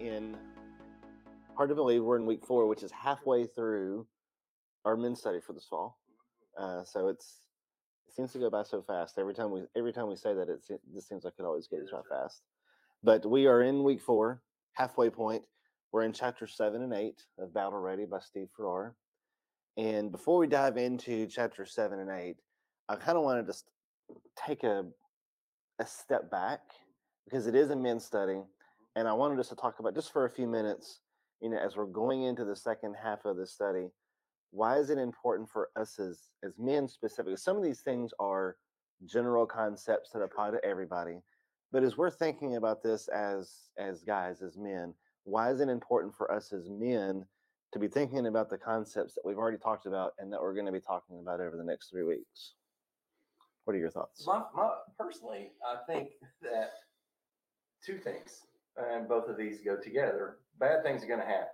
in hard to believe we're in week four, which is halfway through our men's study for this fall. Uh, so it's it seems to go by so fast. Every time we every time we say that, it se- just seems like it always goes by fast. But we are in week four, halfway point. We're in chapter seven and eight of Battle Ready by Steve Farrar. And before we dive into chapter seven and eight, I kind of wanted to take a a step back because it is a men's study, and I wanted us to talk about just for a few minutes, you know, as we're going into the second half of the study, why is it important for us as as men specifically? Some of these things are general concepts that apply to everybody, but as we're thinking about this as as guys, as men, why is it important for us as men to be thinking about the concepts that we've already talked about and that we're going to be talking about over the next three weeks? What are your thoughts? My, my personally, I think that two things, and both of these go together. Bad things are going to happen.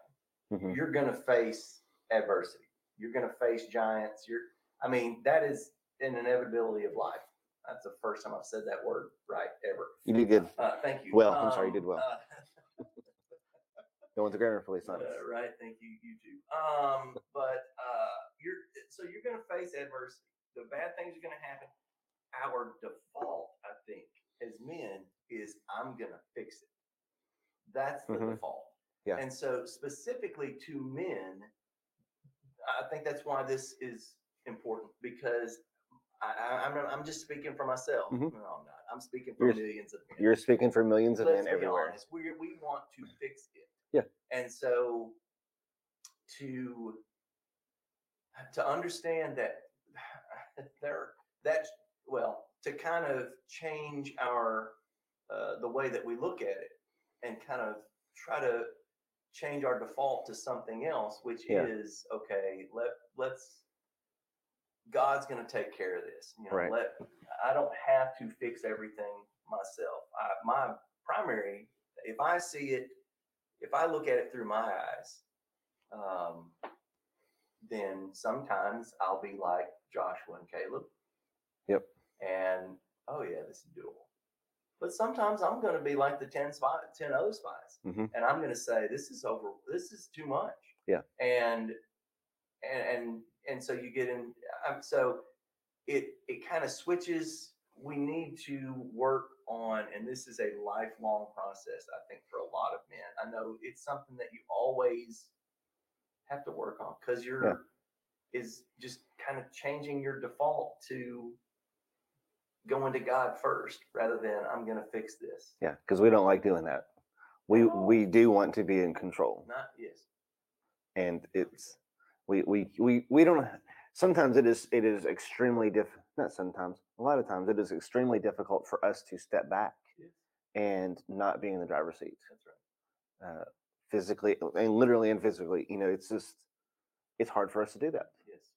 Mhm. You're going to face adversity. You're going to face giants. You're, I mean, that is an inevitability of life. That's the first time I've said that word right ever. You did good. Uh, thank you. Well, I'm sorry, you Um, did well. uh, Going to grammar police on Uh, right. Thank you, you too. Um, but uh, you're so you're going to face adversity. The bad things are going to happen. Our default, I think, as men, is I'm going to fix it. That's the Mhm. default. Yeah. And so, specifically to men, I think that's why this is important because I, I, I'm I'm just speaking for myself. Mhm. No, I'm not. I'm speaking for You're- millions of men You're speaking for millions of let's men be everywhere. honest, we we want to fix it. Yeah. And so to to understand that there that well to kind of change our uh, the way that we look at it and kind of try to change our default to something else which Yeah. is okay let let's god's going to take care of this you know Right. let i don't have to fix everything myself I, my primary if i see it if i look at it through my eyes um, then sometimes i'll be like joshua and caleb Yep. and oh yeah this is doable but sometimes i'm going to be like the 10 spy, 10 other spies Mhm. and i'm going to say this is over this is too much Yeah. and and and, and so you get in um, so it it kind of switches we need to work on and this is a lifelong process i think for a lot of men i know it's something that you always have to work on because you're Yeah. is just kind of changing your default to going to god first rather than i'm going to fix this Yeah, because we don't like doing that. We we do want to be in control, not yes and it's we we we we don't. Sometimes it is it is extremely diff. Not sometimes. A lot of times it is extremely difficult for us to step back yes and not be in the driver's seat, that's right uh, physically and literally and physically. You know, it's just it's hard for us to do that. yes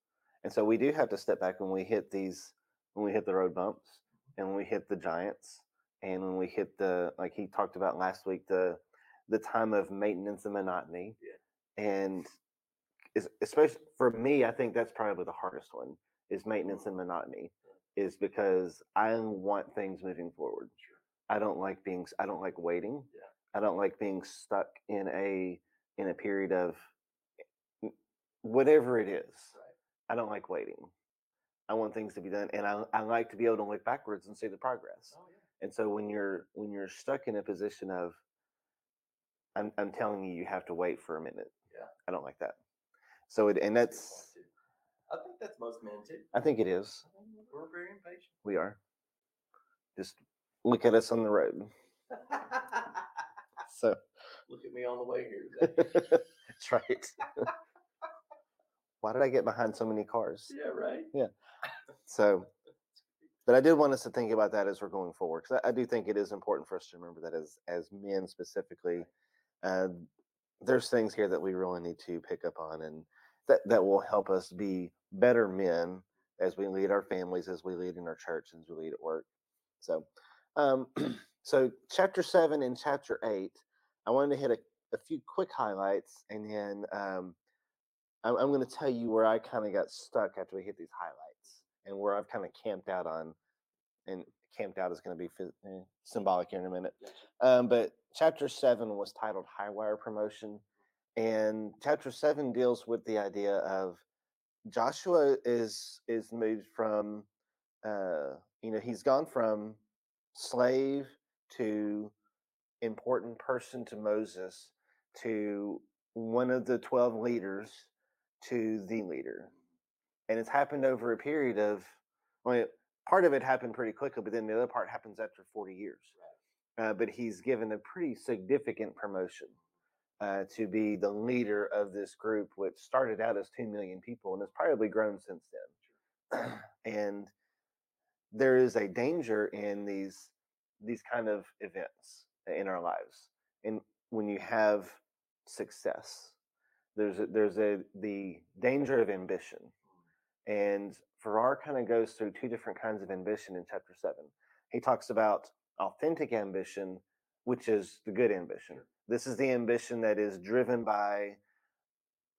And so we do have to step back when we hit these, when we hit the road bumps and when we hit the giants and when we hit the, like he talked about last week, the, the time of maintenance and monotony. Yeah. And especially for me, I think that's probably the hardest one is maintenance and monotony is because I want things moving forward. sure I don't like being, I don't like waiting. Yeah. I don't like being stuck in a, in a period of whatever it is. right I don't like waiting. I want things to be done, and I, I like to be able to look backwards and see the progress. oh yeah And so when you're when you're stuck in a position of, I'm I'm telling you, you have to wait for a minute. Yeah. I don't like that. So it and that's Good point, too. I think that's most men too. I think it is. We're very impatient. We are. Just look at us on the road. So Look at me on the way here that's right. Did I get behind so many cars? yeah, right. Yeah. So, but I did want us to think about that as we're going forward because I, I do think it is important for us to remember that as as men specifically, uh, there's things here that we really need to pick up on and that that will help us be better men as we lead our families, as we lead in our church, and as we lead at work. So, um, so chapter seven and chapter eight, I wanted to hit a, a few quick highlights, and then um, I'm, I'm going to tell you where I kind of got stuck after we hit these highlights and where I've kind of camped out on and camped out is going to be phys- eh, symbolic here in a minute. Um, but chapter seven was titled High Wire Promotion. And chapter seven deals with the idea of Joshua is is moved from uh, you know, he's gone from slave to important person to Moses to one of the 12 leaders to the leader. And it's happened over a period of, well, part of it happened pretty quickly, but then the other part happens after 40 years. Uh, but he's given a pretty significant promotion uh, to be the leader of this group, which started out as 2 million people and has probably grown since then. and there is a danger in these these kind of events in our lives and when you have success there's a, there's a the danger of ambition. And farrar kind of goes through two different kinds of ambition in chapter 7 he talks about authentic ambition which is the good ambition. This is the ambition that is driven by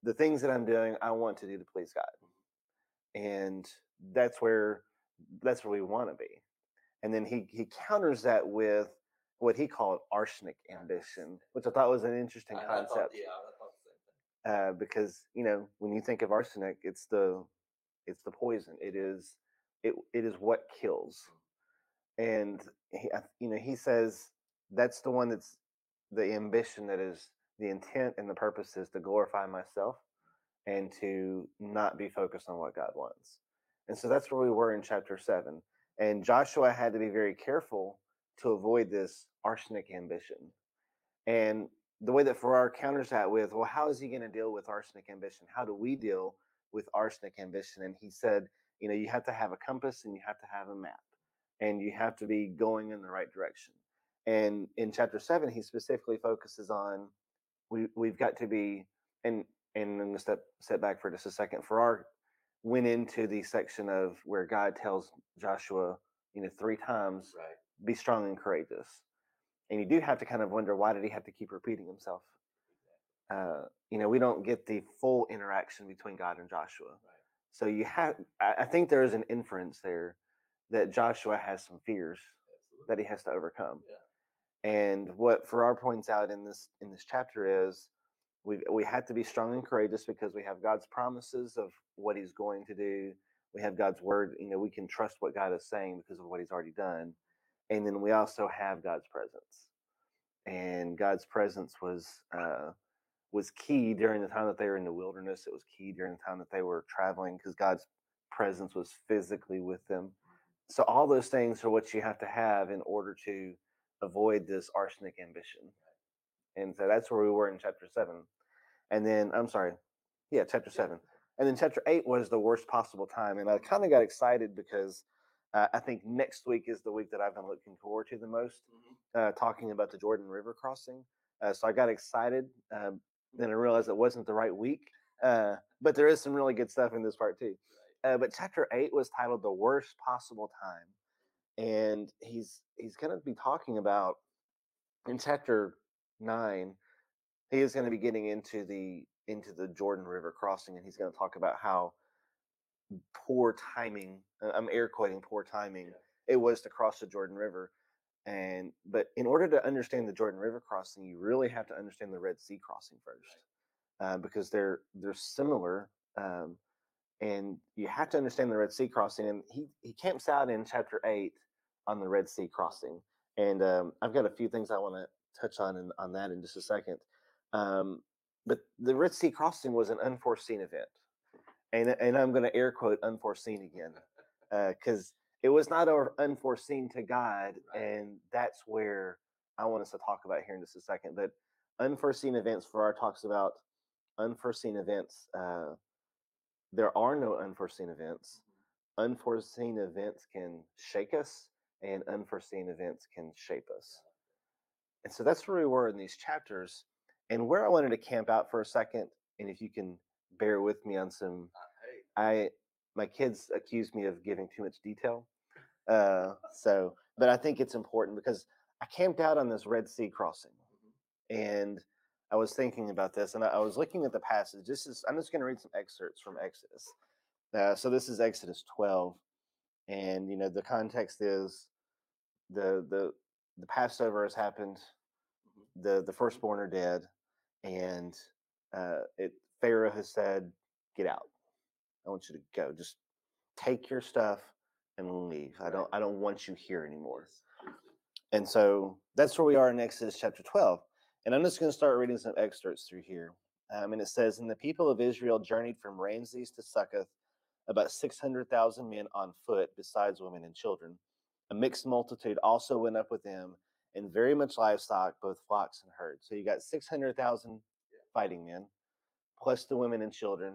the things that i'm doing i want to do to please god. Mm-hmm. And that's where that's where we want to be. And then he he counters that with what he called arsenic ambition which i thought was an interesting I- concept yeah, I thought thing. Uh, because you know when you think of arsenic it's the it's the poison. It is it it is what kills. And he, you know he says that's the one that's the ambition that is the intent and the purpose is to glorify myself and to not be focused on what god wants. And so that's where we were in chapter 7 and joshua had to be very careful to avoid this arsenic ambition. And the way that Farrar counters that with, well, how is he going to deal with arsenic ambition? How do we deal with arsenic ambition? And he said, you know, you have to have a compass and you have to have a map and you have to be going in the right direction. And in chapter seven, he specifically focuses on we we've got to be and and I'm gonna step step back for just a second. Farrar went into the section of where God tells Joshua, you know, three times, Right. be strong and courageous. And you do have to kind of wonder why did he have to keep repeating himself? Uh, you know, we don't get the full interaction between God and Joshua. So you have, I think there is an inference there that Joshua has some fears Absolutely. that he has to overcome. And what Farrar points out in this in this chapter is we we have to be strong and courageous because we have God's promises of what He's going to do. We have God's word. You know, we can trust what God is saying because of what He's already done. And then we also have God's presence. And God's presence was uh, was key during the time that they were in the wilderness. It was key during the time that they were traveling because God's presence was physically with them. So all those things are what you have to have in order to avoid this arsenic ambition. And so that's where we were in chapter seven. And then I'm sorry, yeah, chapter seven. And then chapter eight was the worst possible time. And I kind of got excited because uh, I think next week is the week that I've been looking forward to the most, Mhm. uh, talking about the Jordan River crossing. Uh, so I got excited. Um, then I realized it wasn't the right week. Uh, but there is some really good stuff in this part too. Uh, but chapter eight was titled "The Worst Possible Time," and he's he's going to be talking about in chapter nine. He is going to be getting into the into the Jordan River crossing, and he's going to talk about how poor timing. uh, I'm air quoting poor timing. Yeah. It was to cross the Jordan River, and but in order to understand the Jordan River crossing, you really have to understand the Red Sea crossing first, uh, because they're they're similar. Um, and you have to understand the Red Sea crossing. And he he camps out in chapter eight on the Red Sea crossing. And um, I've got a few things I want to touch on in, on that in just a second. Um, but the Red Sea crossing was an unforeseen event, and and I'm going to air quote unforeseen again, because it was not or- unforeseen to God, Right. and that's where I want us to talk about here in just a second. But unforeseen events Farrar talks about unforeseen events. Uh, there are no unforeseen events. Unforeseen events can shake us, and unforeseen events can shape us. And so that's where we were in these chapters. And where I wanted to camp out for a second, and if you can bear with me on some, Uh, I my kids accused me of giving too much detail. Uh, so, but I think it's important because I camped out on this Red Sea crossing, and I was thinking about this, and I, I was looking at the passage. This is I'm just going to read some excerpts from Exodus. Uh, so this is Exodus 12, and you know the context is the the the Passover has happened, the the firstborn are dead, and uh, it Pharaoh has said, "Get out. I want you to go. Just take your stuff and leave. I don't I don't want you here anymore." And so that's where we are in Exodus chapter 12. And I'm just going to start reading some excerpts through here. Um, and it says, And the people of Israel journeyed from Ramses to Succoth, about 600,000 men on foot, besides women and children. A mixed multitude also went up with them, and very much livestock, both flocks and herds. So you got 600,000 fighting men, plus the women and children,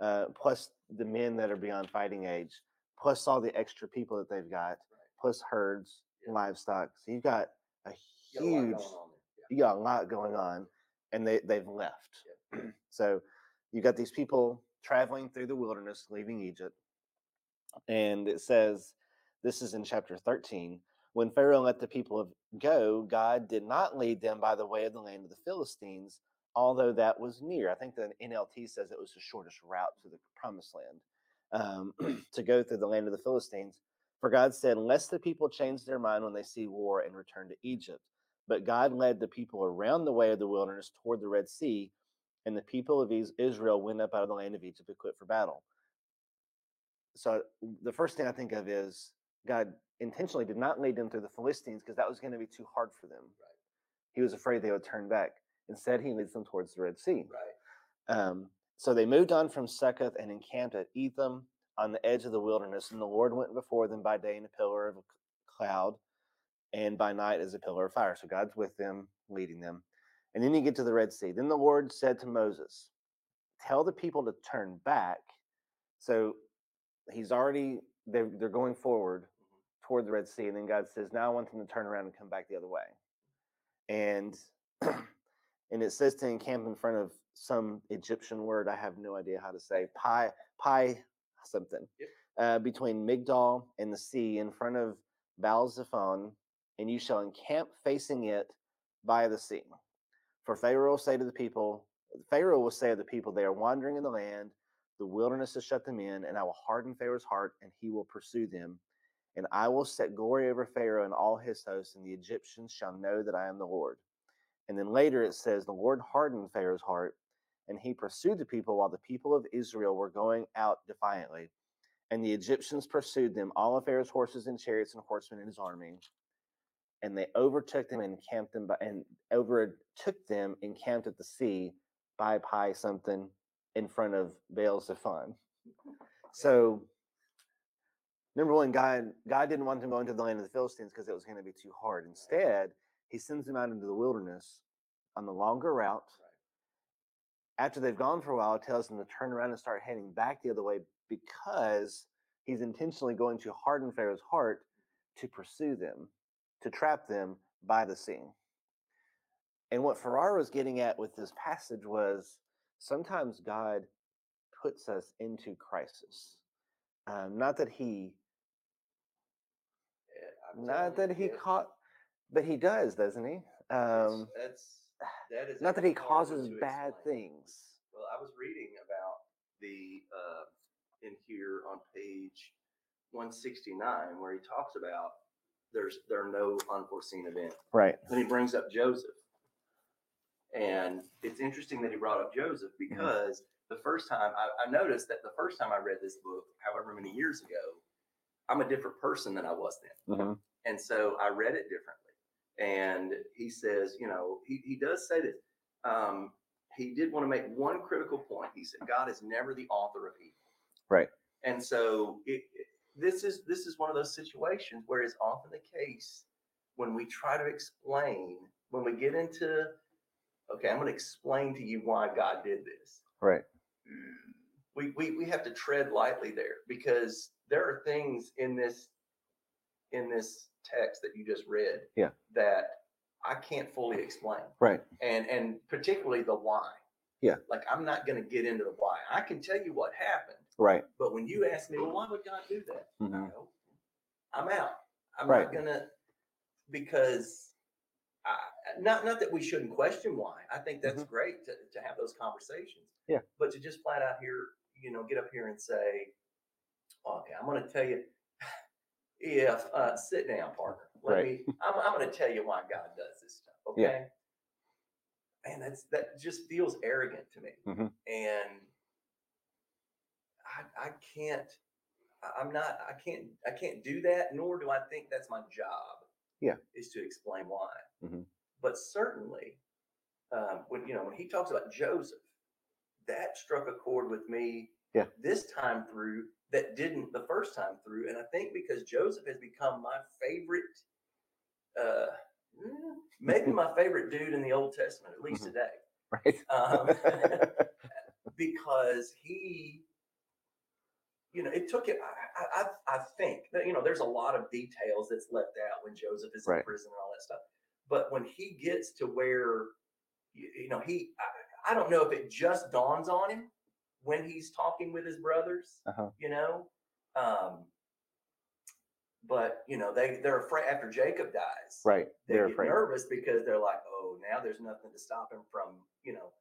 uh, plus the men that are beyond fighting age, plus all the extra people that they've got, plus herds, Yeah. livestock. So you've got a You got a lot huge, going on there. you got a lot going on, and they they've left. so you got these people traveling through the wilderness, leaving Egypt, and it says, this is in chapter thirteen. When Pharaoh let the people of- go, God did not lead them by the way of the land of the Philistines, although that was near. I think the NLT says it was the shortest route to the promised land um, to go through the land of the Philistines. For God said, Lest the people change their mind when they see war and return to Egypt. But God led the people around the way of the wilderness toward the Red Sea, and the people of Israel went up out of the land of Egypt equipped for battle. So the first thing I think of is God intentionally did not lead them through the Philistines because that was going to be too hard for them. Right. He was afraid they would turn back. Instead, he leads them towards the Red Sea. Right. Um, so they moved on from Succoth and encamped at Etham on the edge of the wilderness. And the Lord went before them by day in a pillar of a cloud, and by night as a pillar of fire. So God's with them, leading them. And then you get to the Red Sea. Then the Lord said to Moses, Tell the people to turn back. So he's already, they're, they're going forward toward the Red Sea. And then God says, Now I want them to turn around and come back the other way. And and it says to encamp in front of some Egyptian word I have no idea how to say pi pi something Yep. uh, between Migdal and the sea in front of Baal Zephon, and you shall encamp facing it by the sea. For Pharaoh will say to the people, Pharaoh will say to the people, they are wandering in the land. The wilderness has shut them in, and I will harden Pharaoh's heart, and he will pursue them. And I will set glory over Pharaoh and all his hosts, and the Egyptians shall know that I am the Lord. And then later it says, The Lord hardened Pharaoh's heart, and he pursued the people while the people of Israel were going out defiantly. And the Egyptians pursued them, all of Pharaoh's horses and chariots and horsemen in his army. And they overtook them and camped them by, and overtook them and camped at the sea by Pi something in front of Baal Zephon. So number one, God God didn't want them going to the land of the Philistines because it was going to be too hard. Instead, he sends them out into the wilderness on the longer route. After they've gone for a while, tells them to turn around and start heading back the other way because he's intentionally going to harden Pharaoh's heart to pursue them, to trap them by the sea. And what Farrar was getting at with this passage was sometimes God puts us into crisis. Um, not that he, Yeah, not that he it- caught, but he does, doesn't he? Um, that's that is not that he causes bad explain. things. Well, I was reading about the uh, in here on page 169 where he talks about there's there are no unforeseen events. Right. Then he brings up Joseph, and it's interesting that he brought up Joseph Mm-hmm. because the first time I, I noticed that the first time I read this book, however many years ago, I'm a different person than I was then. hmm And so I read it differently. And he says, you know, he, he does say this. Um, he did want to make one critical point. He said, God is never the author of evil. Right. And so it, it- this is this is one of those situations where it's often the case when we try to explain, when we get into, okay, I'm going to explain to you why God did this Right. we, we we have to tread lightly there because there are things in this in this text that you just read Yeah. that I can't fully explain Right. and and particularly the why Yeah. like I'm not going to get into the why I can tell you what happened Right. but when you ask me well why would God do that Mhm. no, I'm out I'm Right. not gonna because I, not not that we shouldn't question why I think that's great to, to have those conversations Mm-hmm. Yeah. but to just flat out here you know get up here and say okay I'm going to tell you if uh, sit down, partner. Let Right. me. I'm, I'm going to tell you why God does this stuff. Okay. Yeah. And that's that just feels arrogant to me, Mhm. and I I can't. I'm not. I can't. I can't do that. Nor do I think that's my job. Yeah. Is to explain why. Mhm. But certainly, um, when you know when he talks about Joseph, that struck a chord with me. Yeah. This time through, that didn't the first time through, and I think because Joseph has become my favorite, uh, mm, maybe my favorite dude in the Old Testament, at least Mhm. today, Right. um, because he, you know, it took it. I, I, I think that you know, there's a lot of details that's left out when Joseph is in prison and all that stuff. But when he gets to where, you, you know, he, I, I don't know if it just dawns on him when he's talking with his brothers, Uh-huh. you know, um, but you know, they they're afraid after Jacob dies right. they They're afraid. nervous because they're like, oh, now there's nothing to stop him from, you know,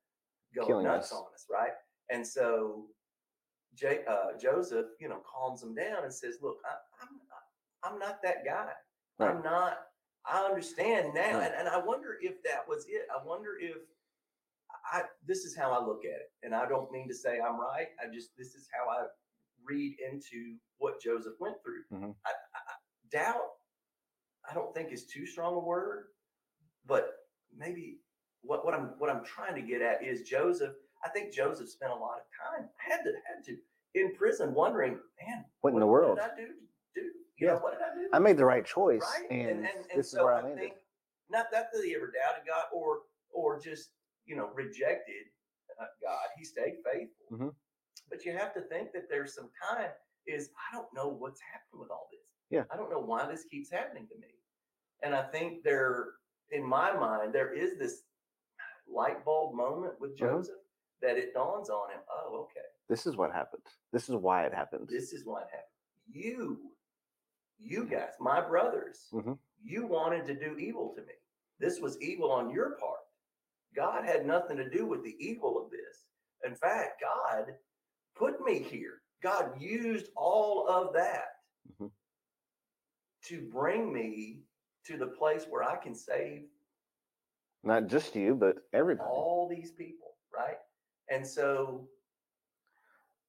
going Killing nuts us. on us, right? And so J- uh, Joseph, you know, calms them down and says, look, I, I'm I'm not that guy. Right. I'm not. I understand now, Right. and, and I wonder if that was it. I wonder if I this is how I look at it, and I don't mean to say I'm right. I just this is how I read into what Joseph went through. Mhm. I, I, doubt, I don't think is too strong a word, but maybe what, what I'm what I'm trying to get at is Joseph. I think Joseph spent a lot of time had to had to in prison, wondering, man, What in the world? did I do? Do you Yeah. know what did I do? I made the right choice, right? and, and, this is so where I landed. think not that that he ever doubted God or or just you know rejected uh, God. He stayed faithful. Mhm. But you have to think that there's some time. Is I don't know what's happened with all this. Yeah. I don't know why this keeps happening to me. And I think there, in my mind, there is this light bulb moment with Mhm. Joseph that it dawns on him. Oh, okay. This is what happened. This is why it happened. This is why it happened. You, you guys, my brothers, Mhm. you wanted to do evil to me. This was evil on your part. God had nothing to do with the evil of this. In fact, God put me here. God used all of that Mhm. to bring me to the place where I can save Not just you, but everybody. all these people, right? And so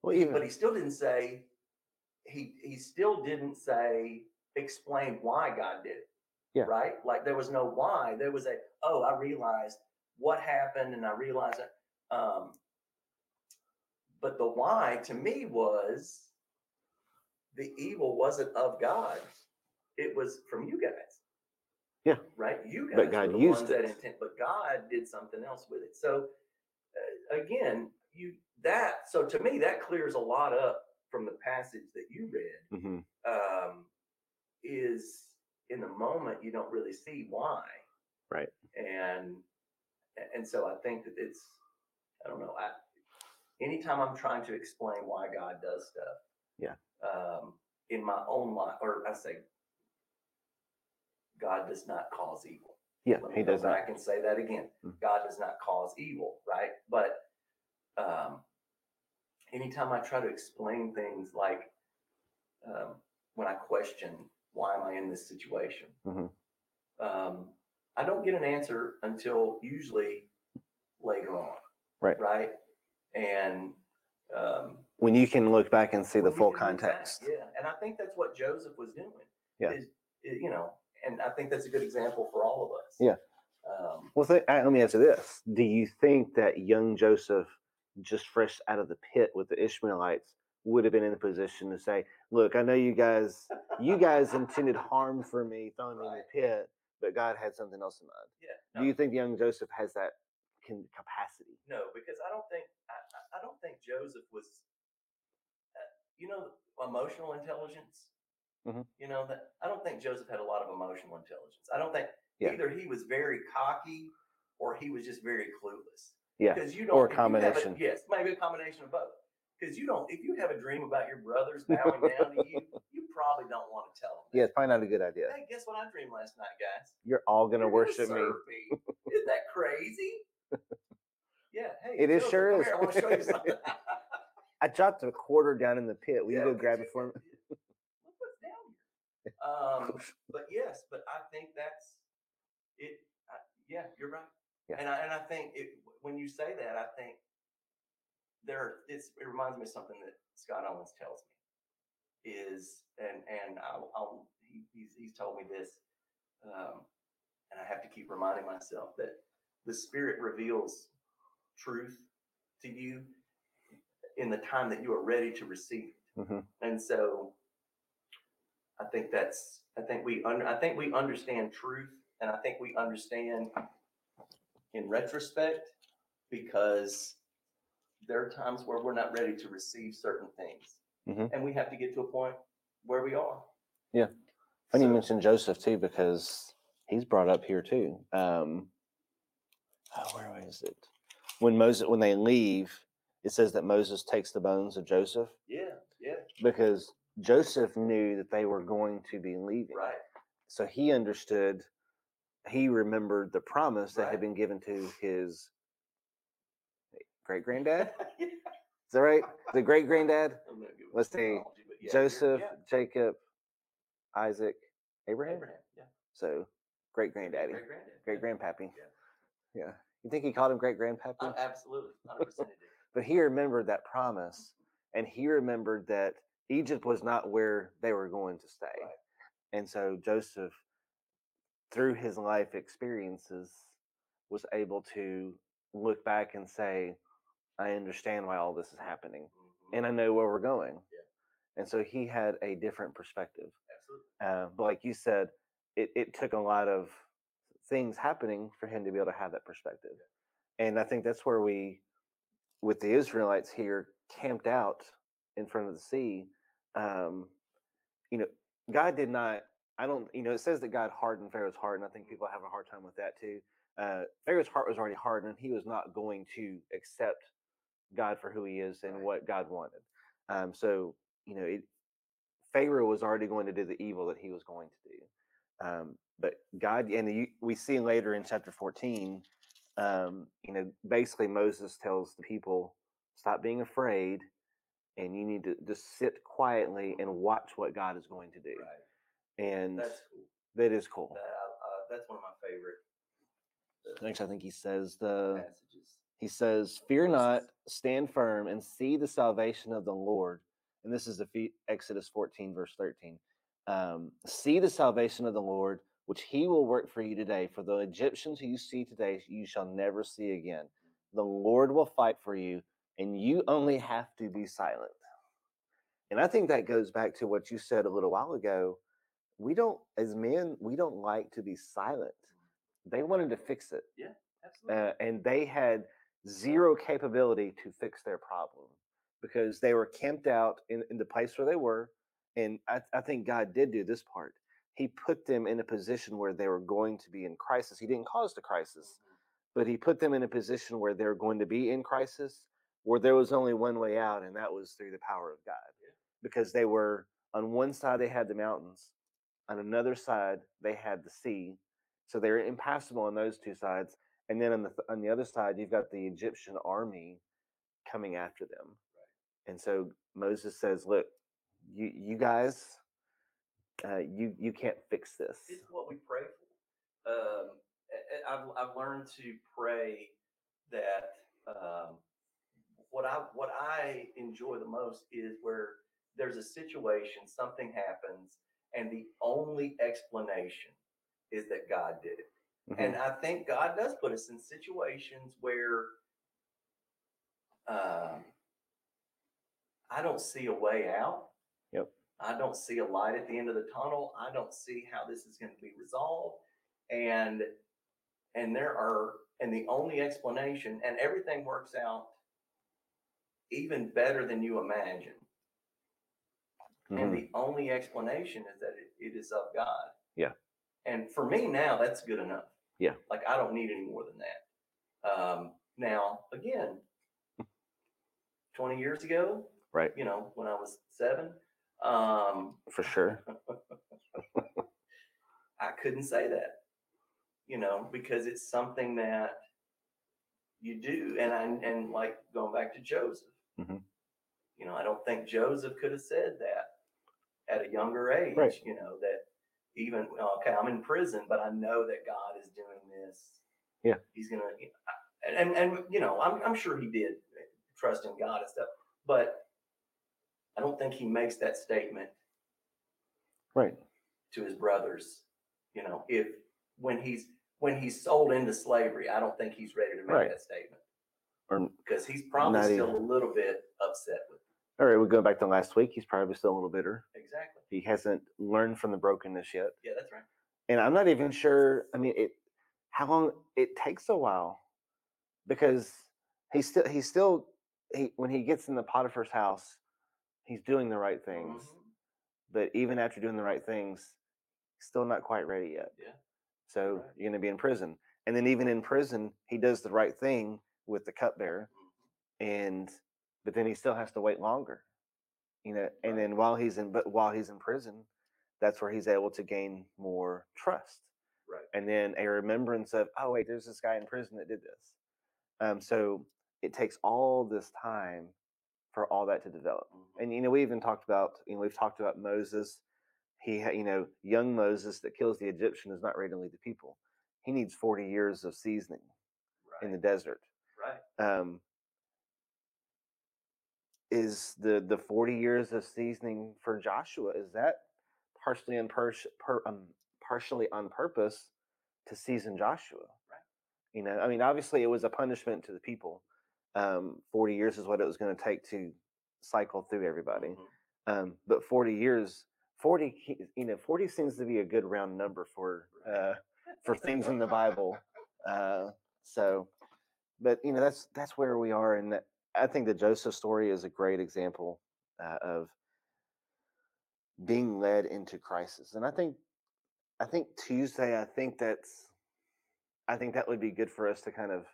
well, even but he still didn't say he he still didn't say explain why God did it. Yeah. Right? Like there was no why. There was a oh, I realized what happened and I realized that um but the why to me was the evil wasn't of God. It was from you guys. Yeah. Right? You guys But God used that intent, but God did something else with it. So uh, again, you that so to me that clears a lot up from the passage that you read. Mhm. Um, is in the moment you don't really see why, Right. and and so I think that it's I don't know. I anytime I'm trying to explain why God does stuff, Yeah. um, in my own life, or I say, God does not cause evil. yeah, he does not. back and say that again. Mm. God does not cause evil, right? But um, anytime I try to explain things like um, when I question why am I in this situation, Mhm. um, I don't get an answer until usually later on, Right. Right, and um, When you can look back and see the full look back, context. Yeah, and I think that's what Joseph was doing. Yeah. is, i- you know, and I think that's a good example for all of us. Yeah. Um, Well, th- let me answer this. Do you think that young Joseph, just fresh out of the pit with the Ishmaelites, would have been in a position to say, "Look, I know you guys, you guys intended harm for me, throwing me in the pit, but God had something else in mind." yeah. Do you think young Joseph has that can, capacity? No, because I don't think I, I- don't think Joseph was, uh, you know, emotional intelligence. Mhm. You know that I don't think Joseph had a lot of emotional intelligence. I don't think Yeah. either he was very cocky or he was just very clueless. Yeah, because you don't or a if you have combination. yes, maybe a combination of both. Because you don't, if you have a dream about your brothers bowing down to you, you probably don't want to tell them. Yeah, it's probably not a good idea. Hey, guess what I dreamed last night, guys? You're all gonna You're worship me. serve me. Isn't that crazy? Yeah. Hey, It is, sure is. here, I want to show you something. I dropped a quarter down in the pit. Will Yeah, you go grab you- it for me? Look what's down here. Um, but yes, but I think that's it. I, yeah, you're right. Yeah. And I and I think it, when you say that, I think there it's, it reminds me of something that Scott Owens tells me is and and I'll, I'll he, he's he's told me this, um, and I have to keep reminding myself that the Spirit reveals truth to you in the time that you are ready to receive it. Mhm. And so I think that's I think we under I think we understand truth and I think we understand in retrospect because there are times where we're not ready to receive certain things. Mhm. And we have to get to a point where we are. Yeah. Funny you So- mentioned Joseph too, because he's brought up here too. Um, oh, where is it? When Moses, when they leave, it says that Moses takes the bones of Joseph Yeah, yeah, because Joseph knew that they were going to be leaving. right. So he understood. He remembered the promise that Right. had been given to his great granddad. Yeah. Is that right? The great granddad, I'm not good with Let's see. yeah, Joseph, yeah, Jacob, Isaac, Abraham. Abraham, yeah. So great granddaddy. Great grandpappy. Yeah. Yeah. You think he called him great grandpappy? Oh, uh, absolutely, hundred percent but he remembered that promise and he remembered that Egypt was not where they were going to stay. Right. And so Joseph, through his life experiences, was able to look back and say, I understand why all this is happening Mhm. and I know where we're going. Yeah. And so he had a different perspective. Absolutely. Uh, but like you said, it, it took a lot of things happening for him to be able to have that perspective. And I think that's where we, with the Israelites here, camped out in front of the sea. Um, you know, God did not, I don't, you know, it says that God hardened Pharaoh's heart, and I think people have a hard time with that too. Uh, Pharaoh's heart was already hardened, and he was not going to accept God for who he is and Right. what God wanted. Um, so, you know, it, Pharaoh was already going to do the evil that he was going to do. Um, but God, and you, we see later in chapter 14, um, you know, basically Moses tells the people, stop being afraid and you need to just sit quietly and watch what God is going to do. Right. And That's cool. that is cool. That, uh, that's one of my favorite uh, Next, I think he says the passages. He says, "Fear not, stand firm, and see the salvation of the Lord." And this is the fe- Exodus 14, verse 13. Um, see the salvation of the Lord, which He will work for you today. For the Egyptians who you see today, you shall never see again. The Lord will fight for you, and you only have to be silent. And I think that goes back to what you said a little while ago. We don't, as men, we don't like to be silent. They wanted to fix it Yeah, Absolutely. uh, and they had zero capability to fix their problem because they were camped out in, in the place where they were. And I, I think God did do this part. He put them in a position where they were going to be in crisis. He didn't cause the crisis, mm-hmm. but He put them in a position where they're going to be in crisis, where there was only one way out, and that was through the power of God. Because they were on one side, they had the mountains, on another side, they had the sea. So they were impassable on those two sides. And then on the on the other side, you've got the Egyptian army coming after them. And so Moses says, "Look, you you guys, uh, you you can't fix this." It's what we pray for. Um, I've, I've learned to pray that um, what I what I enjoy the most is where there's a situation, something happens, and the only explanation is that God did it. Mhm. And I think God does put us in situations where um, I don't see a way out. Yep. I don't see a light at the end of the tunnel. I don't see how this is going to be resolved. And and there are and the only explanation and everything works out even better than you imagine. And Mhm. the only explanation is that it, it is of God. Yeah. And for me now, that's good enough. Yeah. Like I don't need any more than that. Um, now, again, 20 years ago, Right, you know, when I was seven, um, for sure. I couldn't say that, you know, because it's something that you do. And I, and like going back to Joseph, Mhm. you know, I don't think Joseph could have said that at a younger age, Right. you know, that even uh, okay, I'm in prison, but I know that God is doing this. Yeah. He's gonna, and and, and you know, I'm I'm sure he did uh, trust in God and stuff, but I don't think he makes that statement Right. to his brothers. You know, if when he's when he's sold into slavery, I don't think he's ready to make Right. that statement Or because he's probably still even. a little bit upset with all right, we're going back to last week. He's probably still a little bitter. exactly. He hasn't learned from the brokenness yet. Yeah, that's right. and I'm not even sure. I mean, it how long it takes a while because he's still he's still he when he gets in the Potiphar's house, he's doing the right things. Mhm. But even after doing the right things, still not quite ready yet. Yeah. So Right. you're going to be in prison, and then even in prison, he does the right thing with the cupbearer, Mhm. and but then he still has to wait longer. You know, and then while he's in but while he's in prison, that's where he's able to gain more trust Right. and then a remembrance of oh wait there's this guy in prison that did this um, so it takes all this time for all that to develop Mhm. and you know we even talked about you know we've talked about moses he ha- you know young moses that kills the egyptian is not ready to lead the people he needs 40 years of seasoning Right. in the desert right. um, is the the 40 years of seasoning for joshua is that partially on per, per, um, partially on purpose to season joshua? Right. you know i mean obviously it was a punishment to the people. Um, 40 years is what it was going to take to cycle through everybody. Mhm. um, but 40 years 40 you know 40 seems to be a good round number for uh, for things in the bible. Uh, so but you know that's that's where we are and that- i think the joseph story is a great example uh, of being led into crisis and i think i think tuesday i think that's i think that would be good for us to kind of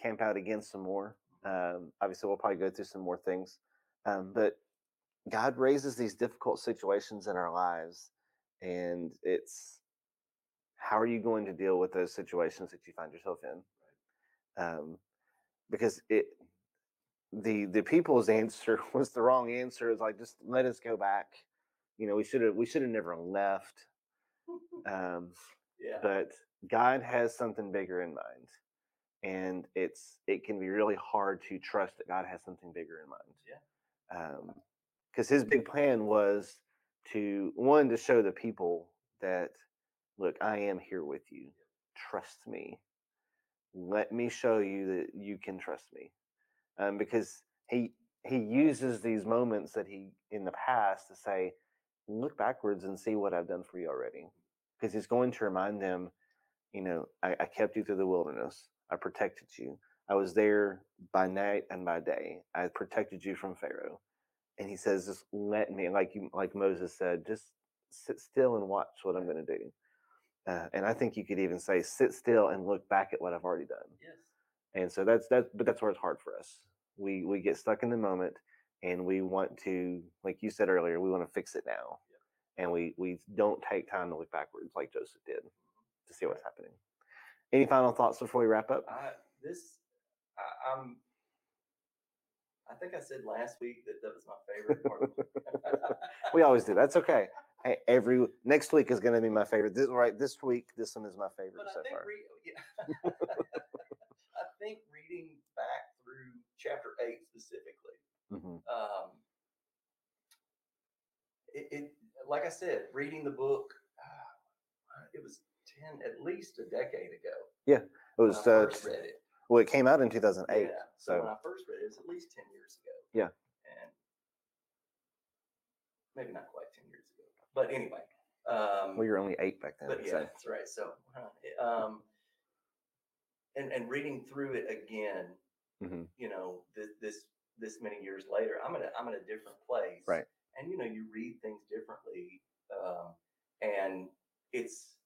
camp out again some more. Um, obviously we'll probably go through some more things um, but god raises these difficult situations in our lives and it's how are you going to deal with those situations that you find yourself in? Um, because it the the people's answer was the wrong answer it's like just let us go back. You know we should have we should have never left um, yeah. but god has something bigger in mind and it's it can be really hard to trust that god has something bigger in mind Yeah. because his big plan was to one to show the people that look i am here with you. Trust me. Let me show you that you can trust me um, because he he uses these moments that he in the past to say look backwards and see what i've done for you already. Because he's going to remind them you know I, I kept you through the wilderness. I protected you. I was there by night and by day. I protected you from pharaoh. And he says just let me like you like moses said just sit still and watch what i'm going to do. Uh, and i think you could even say sit still and look back at what i've already done. Yes. And so that's that but that's where it's hard for us. We we get stuck in the moment and we want to like you said earlier we want to fix it now. And we we don't take time to look backwards like joseph did mm-hmm. to see what's happening. Any final thoughts before we wrap up? I this I, I'm. I think I said last week that that was my favorite part. of the book. we always do. That's okay. Hey, every next week is going to be my favorite. This right this week this one is my favorite But I so think far. re- oh, yeah. I think reading back through chapter eight specifically, hmm um, it, it like I said, reading the book, uh, it was ten at least a decade ago. Yeah, it was uh, read it. well it came out in 2008 Yeah. So, when I first read it, it was at least ten years ago. Yeah. And maybe not quite ten years ago, but anyway. Um, well you're only eight back then but yeah, so that's right. So, um, and and reading through it again, Mhm. you know, this this this many years later, I'm in a I'm in a different place, Right. And you know, you read things differently, um, and it's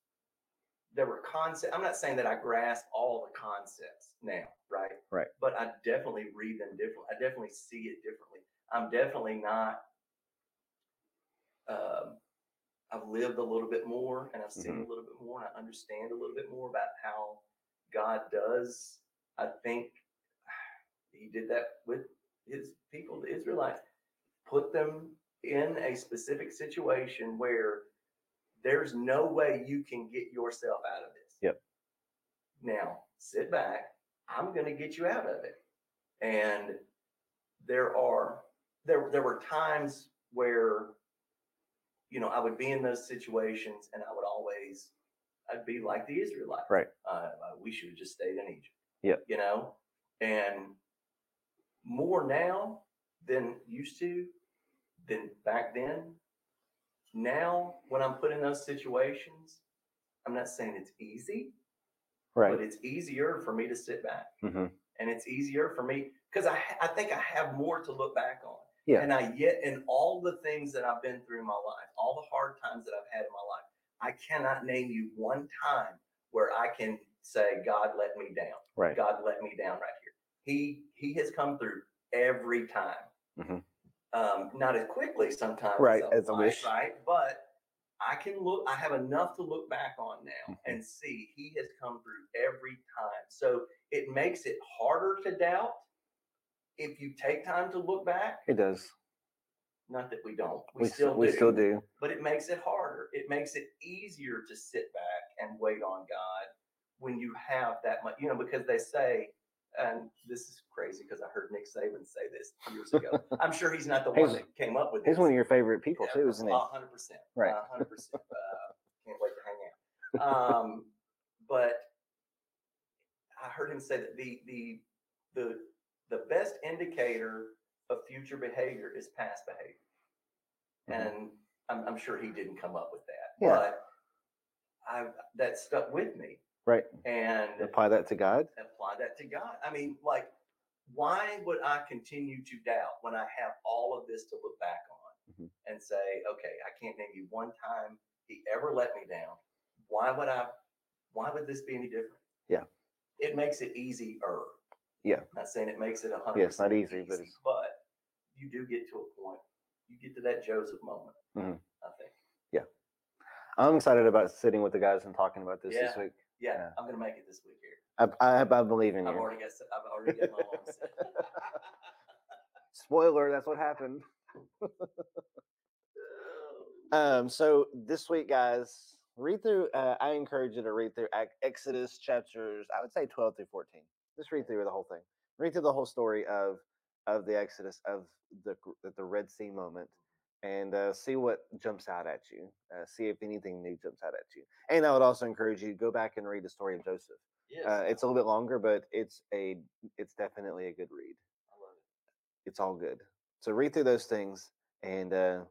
there were concepts. I'm not saying that I grasp all the concepts now, right? Right. But I definitely read them differently. I definitely see it differently. I'm definitely not. Um, I've lived a little bit more and I've seen Mhm. a little bit more and I understand a little bit more about how God does. I think he did that with his people, the Israelites, put them in a specific situation where there's no way you can get yourself out of this. Yep. Now sit back. I'm going to get you out of it. And there are there there were times where you know I would be in those situations and I would always I'd be like the Israelites. Right. Uh, we should have just stayed in Egypt. Yep. You know, and more now than used to than back then. Now, when I'm put in those situations, I'm not saying it's easy, Right. but it's easier for me to sit back hmm and it's easier for me because I, I think I have more to look back on. Yeah. And I yet, in all the things that I've been through in my life, all the hard times that I've had in my life, I cannot name you one time where I can say, God let me down. Right. God let me down right here. He He has come through every time. Mhm. Um, not as quickly sometimes, Right, as I like, wish. right? But I can look. I have enough to look back on now Mhm. and see He has come through every time. So it makes it harder to doubt if you take time to look back. It does. Not that we don't, we, We, still still, we still do. but it makes it harder. It makes it easier to sit back and wait on God when you have that much, you know, because they say, and this is crazy because I heard Nick Saban say this years ago. I'm sure he's not the one that came up with it. He's this. one of your favorite people Yeah, too, isn't he? a hundred percent. Right. A hundred percent. Uh, Can't wait to hang out. Um, but I heard him say that the the the the best indicator of future behavior is past behavior, Mhm. and I'm, I'm sure he didn't come up with that, Yeah. but I that stuck with me, Right. and Apply that to God. apply that to God. I mean, like, why would I continue to doubt when I have all of this to look back on Mhm. and say, okay, I can't name you one time he ever let me down. Why would I? Why would this be any different? Yeah. It makes it easier. Yeah. Not saying it makes it a hundred. Yeah, it's not percent easy, but it's- but you do get to a point. You get to that Joseph moment. Mhm. I think. Yeah. I'm excited about sitting with the guys and talking about this this week. Yeah, Yeah. I'm gonna make it this week here. I, I, I believe in I've you. already got. s- I've already got my set. Spoiler, that's what happened. Um, so this week, guys, read through. Uh, I encourage you to read through Ac- Exodus chapters. I would say twelve through fourteen. Just read through the whole thing. Read through the whole story of of the Exodus of the gr- the Red Sea moment, and uh, see what jumps out at you. Uh, see if anything new jumps out at you. And I would also encourage you to go back and read the story of Joseph. Yes, Uh, it's a little bit longer, but it's a it's definitely a good read. I love it. It's all good. So read through those things and uh,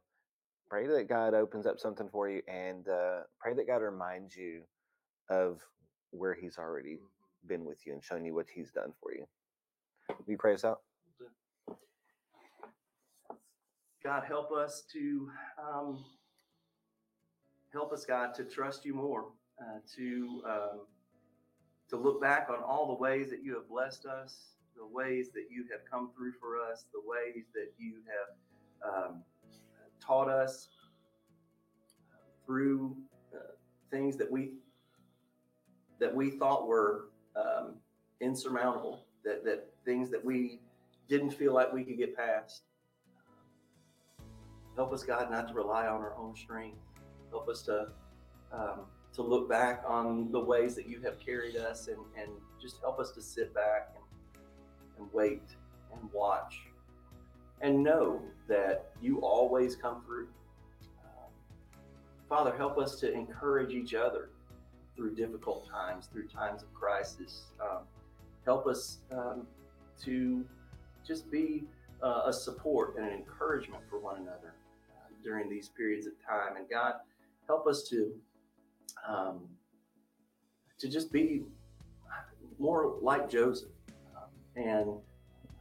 pray that God opens up something for you, and uh, pray that God reminds you of where He's already Mhm. been with you and shown you what He's done for you. Will you pray us out? God, help us to um, help us, God, to trust you more, uh, to um, to look back on all the ways that you have blessed us, the ways that you have come through for us, the ways that you have um, taught us through uh, things that we that we thought were um, insurmountable, that that things that we didn't feel like we could get past. Help us, God, not to rely on our own strength. Help us to um, to look back on the ways that you have carried us, and and just help us to sit back and and wait and watch, and know that you always come through. Father, help us to encourage each other through difficult times, through times of crisis. Um, help us um, to just be uh, a support and an encouragement for one another during these periods of time. And God, help us to um, to just be more like Joseph um, and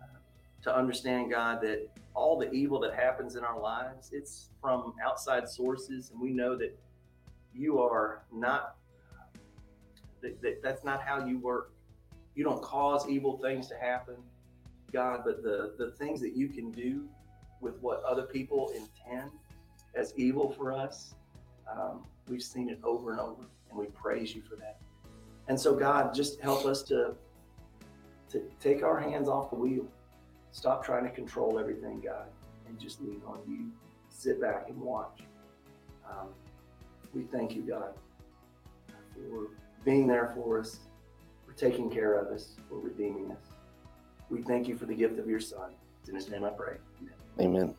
uh, to understand, God, that all the evil that happens in our lives, it's from outside sources, and we know that you are not. That, that, that's not how you work. You don't cause evil things to happen. God, but the, the things that you can do with what other people intend as evil for us, um, we've seen it over and over, and we praise you for that. And so, God, just help us to to take our hands off the wheel, stop trying to control everything, God, and just lean on you. Sit back and watch. Um, We thank you, God, for being there for us, for taking care of us, for redeeming us. We thank you for the gift of your Son. It's in his name I pray. Amen. Amen.